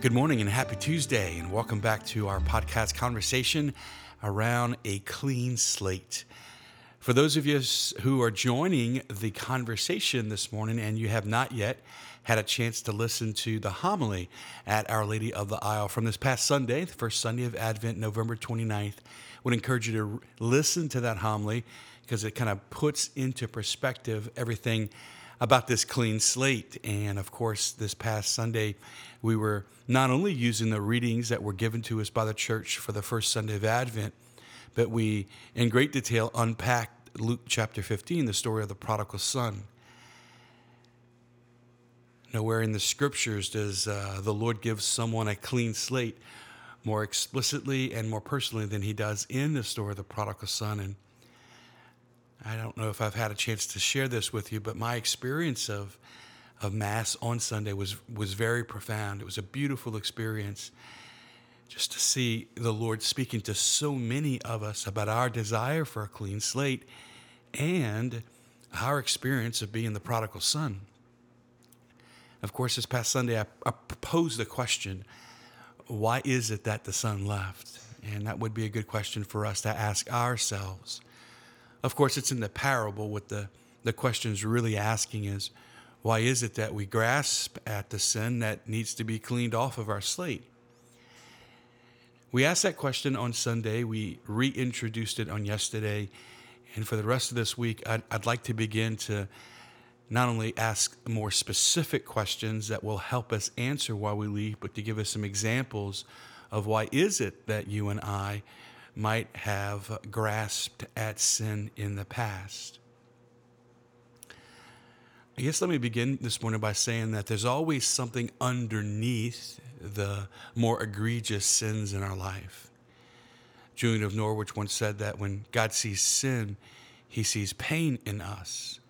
Good morning and happy Tuesday, and welcome back to our podcast conversation around a clean slate. For those of you who are joining the conversation this morning and you have not yet had a chance to listen to the homily at Our Lady of the Isle from this past Sunday, the first Sunday of Advent, November 29th, would encourage you to listen to that homily because it kind of puts into perspective everything about this clean slate. And of course, this past Sunday, we were not only using the readings that were given to us by the church for the first Sunday of Advent, but we, in great detail, unpacked Luke chapter 15, the story of the prodigal son. Nowhere in the scriptures does uh, the Lord give someone a clean slate more explicitly and more personally than he does in the story of the prodigal son. And I don't know if I've had a chance to share this with you, but my experience of of Mass on Sunday was was very profound. It was a beautiful experience just to see the Lord speaking to so many of us about our desire for a clean slate and our experience of being the prodigal son. Of course, this past Sunday, I, I posed the question why is it that the son left? And that would be a good question for us to ask ourselves. Of course, it's in the parable what the, the question is really asking is why is it that we grasp at the sin that needs to be cleaned off of our slate? We asked that question on Sunday. We reintroduced it on yesterday. And for the rest of this week, I'd, I'd like to begin to not only ask more specific questions that will help us answer why we leave, but to give us some examples of why is it that you and I might have grasped at sin in the past. I guess let me begin this morning by saying that there's always something underneath the more egregious sins in our life. Julian of Norwich once said that when God sees sin, he sees pain in us.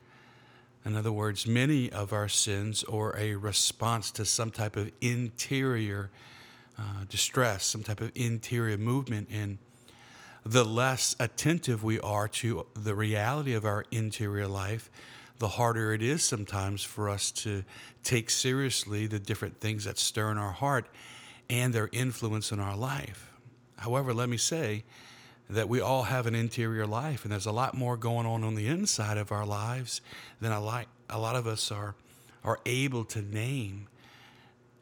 In other words, many of our sins are a response to some type of interior uh, distress, some type of interior movement in the less attentive we are to the reality of our interior life, the harder it is sometimes for us to take seriously the different things that stir in our heart and their influence in our life. However, let me say that we all have an interior life, and there's a lot more going on on the inside of our lives than a lot, a lot of us are, are able to name.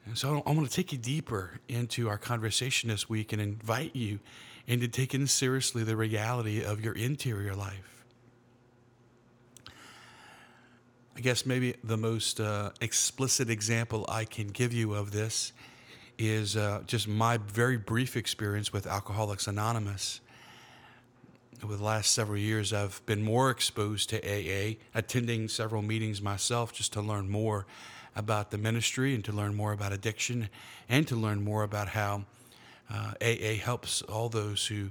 And so I want to take you deeper into our conversation this week and invite you into taking seriously the reality of your interior life. I guess maybe the most uh, explicit example I can give you of this is uh, just my very brief experience with Alcoholics Anonymous. Over the last several years, I've been more exposed to AA, attending several meetings myself just to learn more about the ministry and to learn more about addiction and to learn more about how uh, AA helps all those who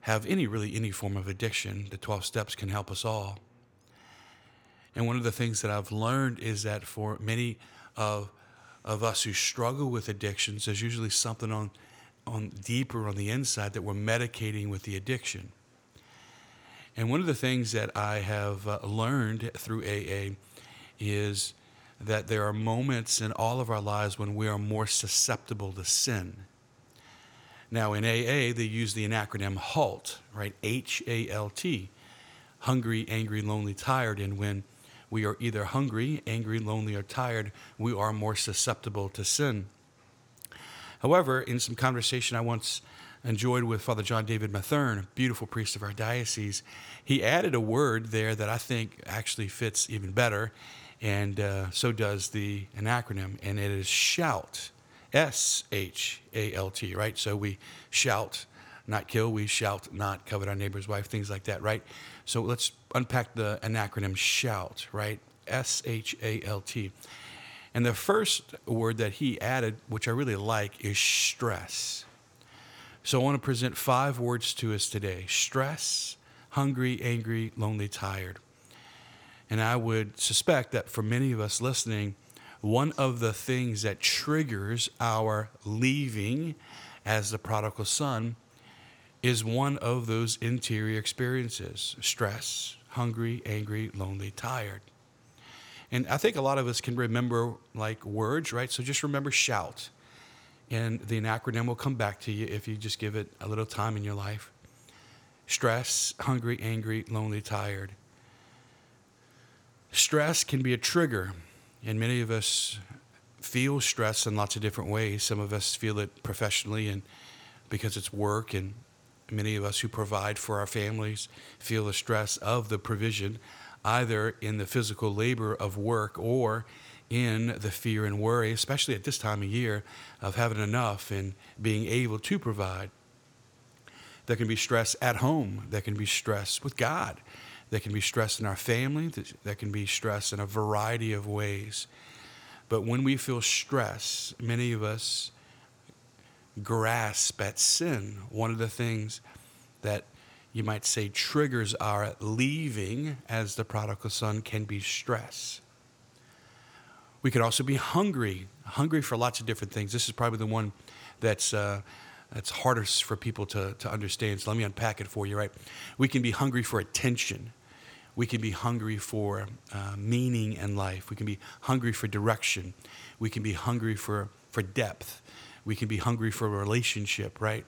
have any, really, any form of addiction. The 12 steps can help us all. And one of the things that I've learned is that for many of, of us who struggle with addictions, there's usually something on, on deeper on the inside that we're medicating with the addiction. And one of the things that I have uh, learned through AA is that there are moments in all of our lives when we are more susceptible to sin. Now, in AA, they use the acronym HALT, right? H A L T. Hungry, angry, lonely, tired. And when we are either hungry, angry, lonely, or tired, we are more susceptible to sin. However, in some conversation I once enjoyed with Father John David Mathern, a beautiful priest of our diocese, he added a word there that I think actually fits even better, and uh, so does the an acronym, and it is shalt. S H A L T, right? So we shalt, not kill, we shalt, not covet our neighbor's wife, things like that, right? So let's unpack the an acronym SHALT, right? S H A L T. And the first word that he added, which I really like, is stress. So I want to present five words to us today stress, hungry, angry, lonely, tired. And I would suspect that for many of us listening, one of the things that triggers our leaving as the prodigal son is one of those interior experiences stress, hungry, angry, lonely, tired. And I think a lot of us can remember like words, right? So just remember shalt. and the acronym will come back to you if you just give it a little time in your life stress, hungry, angry, lonely, tired. Stress can be a trigger, and many of us feel stress in lots of different ways. Some of us feel it professionally and because it's work, and many of us who provide for our families feel the stress of the provision, either in the physical labor of work or in the fear and worry, especially at this time of year, of having enough and being able to provide. There can be stress at home. There can be stress with God. There can be stress in our family. There can be stress in a variety of ways. But when we feel stress, many of us grasp at sin. One of the things that you might say triggers our leaving as the prodigal son can be stress. We could also be hungry, hungry for lots of different things. This is probably the one that's uh, that's hardest for people to, to understand. So let me unpack it for you, right? We can be hungry for attention. We can be hungry for uh, meaning in life. We can be hungry for direction. We can be hungry for, for depth. We can be hungry for a relationship, right?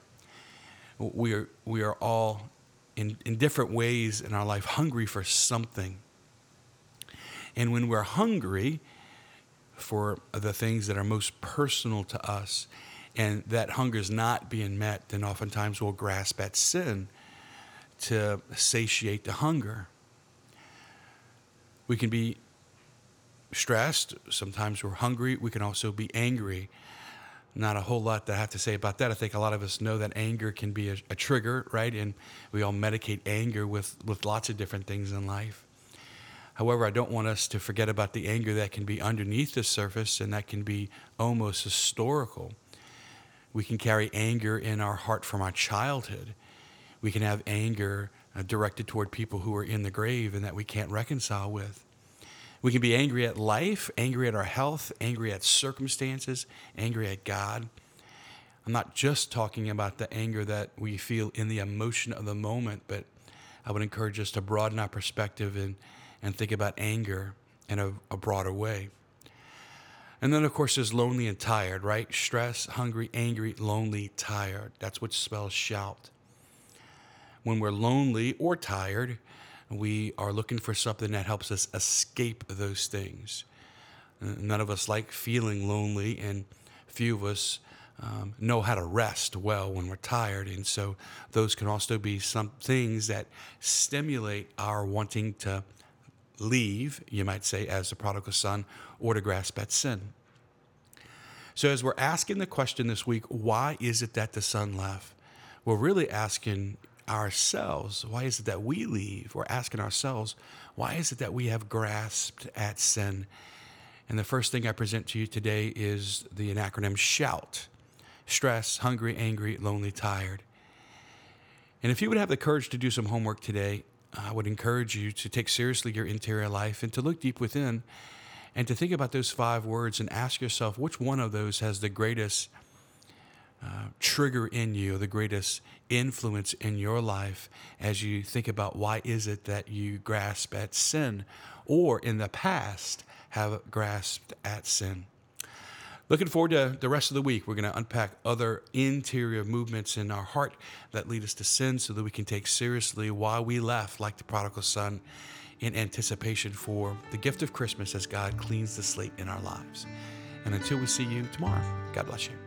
We are, we are all, in, in different ways in our life, hungry for something. And when we're hungry for the things that are most personal to us, and that hunger is not being met, then oftentimes we'll grasp at sin to satiate the hunger. We can be stressed, sometimes we're hungry, we can also be angry. Not a whole lot that I have to say about that. I think a lot of us know that anger can be a, a trigger, right? And we all medicate anger with, with lots of different things in life. However, I don't want us to forget about the anger that can be underneath the surface and that can be almost historical. We can carry anger in our heart from our childhood. We can have anger uh, directed toward people who are in the grave and that we can't reconcile with. We can be angry at life, angry at our health, angry at circumstances, angry at God. I'm not just talking about the anger that we feel in the emotion of the moment, but I would encourage us to broaden our perspective and, and think about anger in a, a broader way. And then, of course, there's lonely and tired, right? Stress, hungry, angry, lonely, tired. That's what spells shalt. When we're lonely or tired, we are looking for something that helps us escape those things. None of us like feeling lonely, and few of us um, know how to rest well when we're tired. And so, those can also be some things that stimulate our wanting to leave, you might say, as the prodigal son, or to grasp at sin. So, as we're asking the question this week, why is it that the son left? We're really asking ourselves, why is it that we leave? We're asking ourselves, why is it that we have grasped at sin? And the first thing I present to you today is the acronym SHALT stress, hungry, angry, lonely, tired. And if you would have the courage to do some homework today, I would encourage you to take seriously your interior life and to look deep within and to think about those five words and ask yourself which one of those has the greatest uh, trigger in you, the greatest influence in your life as you think about why is it that you grasp at sin or in the past have grasped at sin. Looking forward to the rest of the week. We're going to unpack other interior movements in our heart that lead us to sin so that we can take seriously why we left, like the prodigal son, in anticipation for the gift of Christmas as God cleans the slate in our lives. And until we see you tomorrow, God bless you.